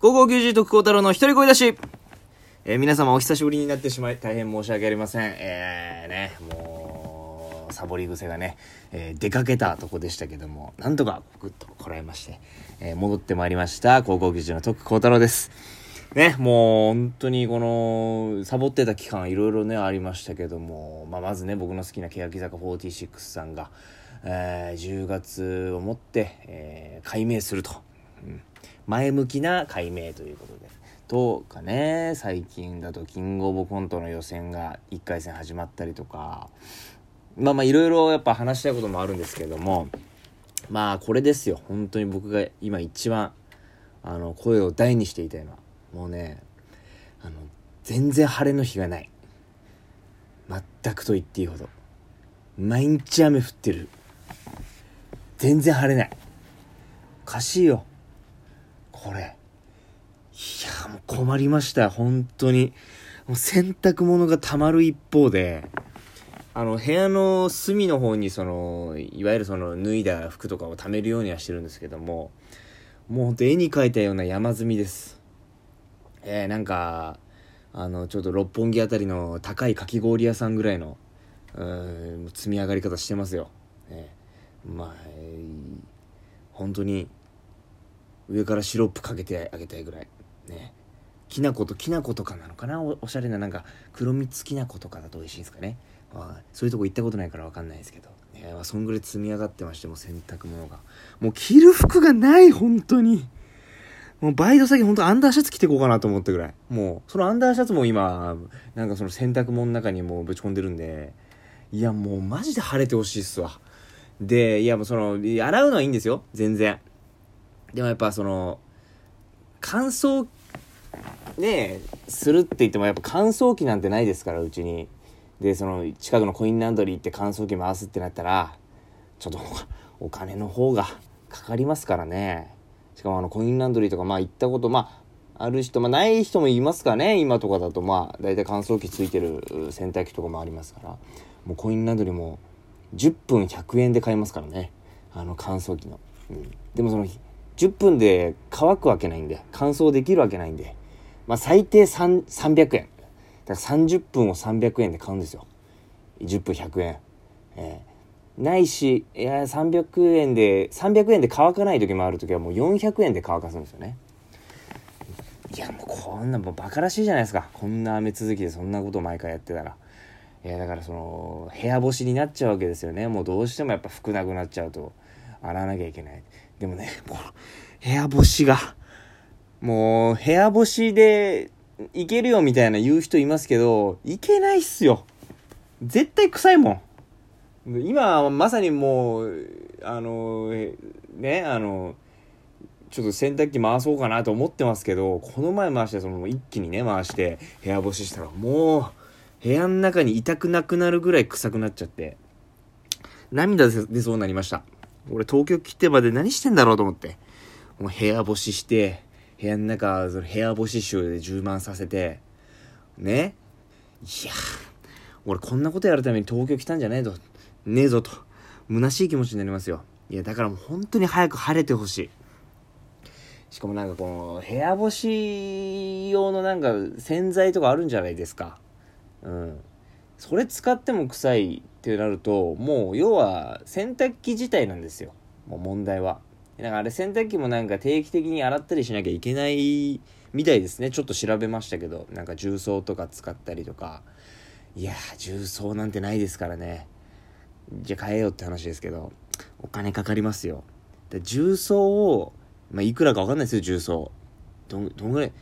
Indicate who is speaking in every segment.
Speaker 1: 高校球児徳光太郎の一人声出しえー皆様お久しぶりになってしまい大変申し訳ありません。えー、ね、もう、サボり癖がね、えー出かけたとこでしたけども、なんとかぐっとこらえまして、えー戻ってまいりました、高校球児の徳光太郎です。ね、もう本当にこの、サボってた期間いろいろね、ありましたけども、まあ、まずね、僕の好きな欅坂46さんが、えー10月をもって、えー改名すると。うん前向きな改名ということで。とかね、最近だとキングオブコントの予選が1回戦始まったりとか、まあまあいろいろやっぱ話したいこともあるんですけれども、まあこれですよ。本当に僕が今一番、あの、声を大にしていたいのは、もうね、あの、全然晴れの日がない。全くと言っていいほど。毎日雨降ってる。全然晴れない。おかしいよ。これ。いや、もう困りました。本当に。もう洗濯物が溜まる一方で、あの、部屋の隅の方に、その、いわゆるその、脱いだ服とかを溜めるようにはしてるんですけども、もうほんと絵に描いたような山積みです。えー、なんか、あの、ちょっと六本木あたりの高いかき氷屋さんぐらいの、うん、積み上がり方してますよ。えーまあ、えー本当に、上からシロップかけてあげたいぐらい。ね。きな粉ときな粉とかなのかな？おしゃれななんか黒蜜きな粉とかだと美味しいんですかね。はいそういうとこ行ったことないから分かんないですけど、ね。ま、そんぐらい積み上がってましても洗濯物が。もう着る服がない本当に。もうバイト先本当アンダーシャツ着てこうかなと思ったぐらい。もうそのアンダーシャツも今なんかその洗濯物の中にもうぶち込んでるんで。いやもうマジで晴れてほしいっすわ。でいやもうその洗うのはいいんですよ。全然。でもやっぱその乾燥ねするって言ってもやっぱ乾燥機なんてないですからうちに。でその近くのコインランドリー行って乾燥機回すってなったらちょっと お金の方がかかりますからね。しかもあのコインランドリーとかまあ行ったことまあある人まあない人もいますかね今とかだと。まあ大体乾燥機ついてる洗濯機とかもありますから。もうコインランドリーも10分100円で買えますからね。あの乾燥機の、うん、でもその10分で乾くわけないんで乾燥できるわけないんで。まあ最低300円。だから30分を300円で買うんですよ。10分100円。えーないしいや300円で300円で乾かない時もある時はもう400円で乾かすんですよね。いやもうこんなもうバカらしいじゃないですか。こんな雨続きでそんなこと毎回やってたら。いやだからその部屋干しになっちゃうわけですよね。もうどうしてもやっぱ服なくなっちゃうと洗わなきゃいけない。でもねもう部屋干しがもう部屋干しでいけるよみたいな言う人いますけどいけないっすよ。絶対臭いもん。今まさにもうあのねあのちょっと洗濯機回そうかなと思ってますけどこの前回してその一気にね回して部屋干ししたらもう部屋の中にいたくなくなるぐらい臭くなっちゃって。涙出そうになりました。俺東京来てまで何してんだろうと思って。もう部屋干しして部屋の中その部屋干し臭で充満させて。ね。いや俺こんなことやるために東京来たんじゃねえとねえぞと。虚しい気持ちになりますよ。いやだからもう本当に早く晴れてほしい。しかもなんかこの部屋干し用のなんか洗剤とかあるんじゃないですか。うん。それ使っても臭いってなるともう要は洗濯機自体なんですよ。もう問題は。だからあれ洗濯機もなんか定期的に洗ったりしなきゃいけないみたいですね。ちょっと調べましたけど。なんか重曹とか使ったりとか。いや重曹なんてないですからね。じゃあ買えよって話ですけど。お金かかりますよ。で重曹をまあいくらか分かんないですよ重曹。どんどんぐらい？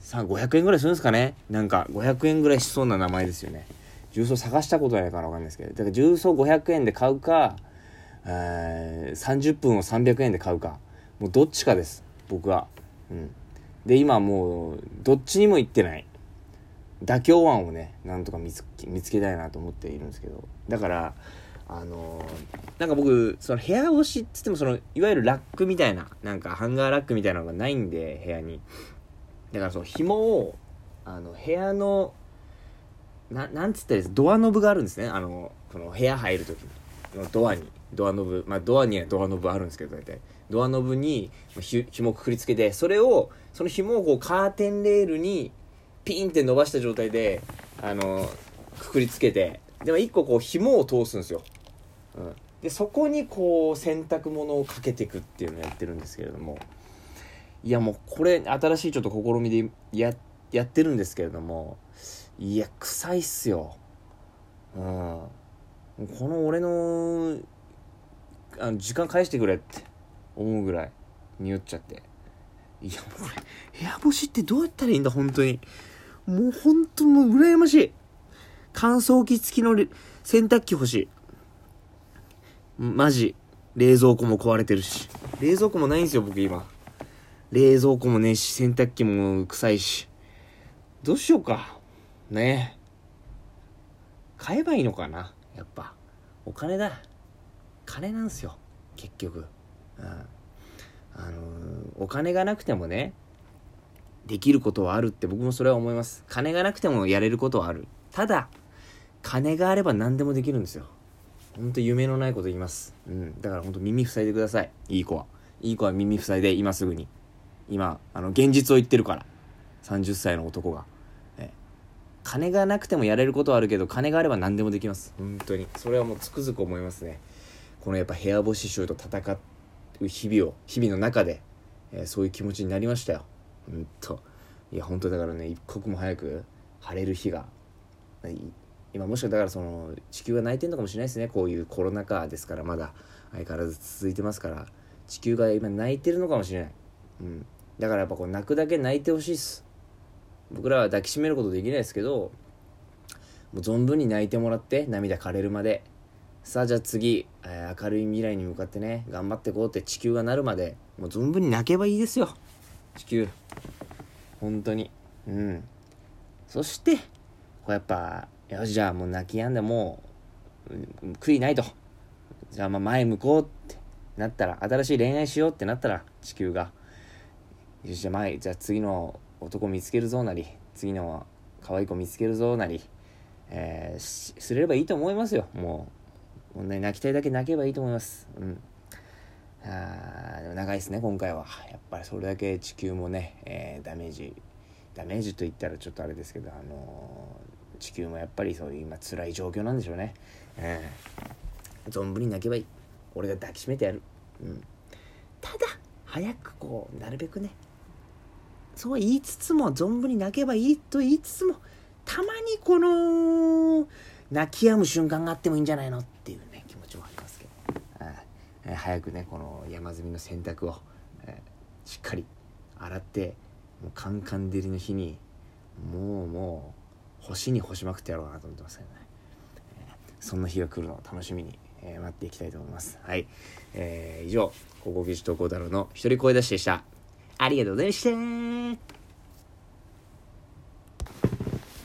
Speaker 1: さあ500円ぐらいするんですかね。なんか500円ぐらいしそうな名前ですよね。重曹探したことないから分かんないですけどだから重曹500円で買うかえー30分を300円で買うかもうどっちかです僕は。うん。で今もうどっちにも行ってない。妥協案をねなんとか見つけ見つけたいなと思っているんですけど。だからあのーなんか僕その部屋干しっつってもそのいわゆるラックみたいななんかハンガーラックみたいなのがないんで部屋に。だからその紐をあの部屋のななんつったらドアノブがあるんですね。あのこの部屋入る時のドアに。ドアノブ。まあドアにはドアノブあるんですけど大体。ドアノブにひ紐くくりつけてそれをその紐をこうカーテンレールにピンって伸ばした状態であのくくりつけてでも一個こう紐を通すんですよ、うん、でそこにこう洗濯物をかけていくっていうのをやってるんですけれども。いやもうこれ新しいちょっと試みでややってるんですけれども。いや臭いっすよ。うん。この俺のあの時間返してくれって思うぐらい匂っちゃって。いやもうこれ部屋干しってどうやったらいいんだ本当に。もう本当もう羨ましい。乾燥機付きの洗濯機欲しい。マジ。冷蔵庫も壊れてるし。冷蔵庫もないんですよ僕今。冷蔵庫もねえし洗濯機も臭いし。どうしようか。ね。買えばいいのかなやっぱ。お金だ。金なんすよ結局。うん。あの、お金がなくてもねできることはあるって僕もそれは思います。金がなくてもやれることはある。ただ金があれば何でもできるんですよ。ほんと夢のないこと言います。うん。だからほんと耳塞いでくださいいい子は。いい子は耳塞いで今すぐに。今あの現実を言ってるから。30歳の男が。金がなくてもやれることはあるけど金があれば何でもできます。本当に。それはもうつくづく思いますね。このやっぱ部屋干し臭と戦う日々を日々の中で、えー、そういう気持ちになりましたよ。ほんといや本当だからね一刻も早く晴れる日が今もしかだからその地球が泣いてるのかもしれないですね。こういうコロナ禍ですからまだ。相変わらず続いてますから。地球が今泣いてるのかもしれない、うん、だからやっぱこう泣くだけ泣いてほしいっす。僕らは抱きしめることできないですけどもう存分に泣いてもらって涙枯れるまで。さあじゃあ次、えー、明るい未来に向かってね頑張ってこうって地球がなるまでもう存分に泣けばいいですよ。地球。本当に。うん。そしてこうやっぱよしじゃあもう泣き止んでもう悔いないと。じゃあまあ前向こうってなったら新しい恋愛しようってなったら地球が。よしじゃあ前じゃあ次の男見つけるぞなり次の可愛い子見つけるぞなり、えー、すればいいと思いますよ。もうもうね泣きたいだけ泣けばいいと思います。うん。あでも長いですね今回は。やっぱりそれだけ地球もね、えー、ダメージダメージと言ったらちょっとあれですけどあのー、地球もやっぱりそういう今辛い状況なんでしょうね。えー、存分に泣けばいい。俺が抱きしめてやる。うん。ただ早くこうなるべくねそう言いつつも存分に泣けばいいと言いつつもたまにこの泣き止む瞬間があってもいいんじゃないのっていうね気持ちもありますけど、えー、早くねこの山積みの洗濯を、えー、しっかり洗ってもうカンカン照りの日にもうもう星に干しまくってやろうかなと思ってますけどね、えー、そんな日が来るのを楽しみに、えー、待ってい。きたい。と思い。ますはい、えー、以上高校技術投稿太郎の一人声出しでしたありがとうございました。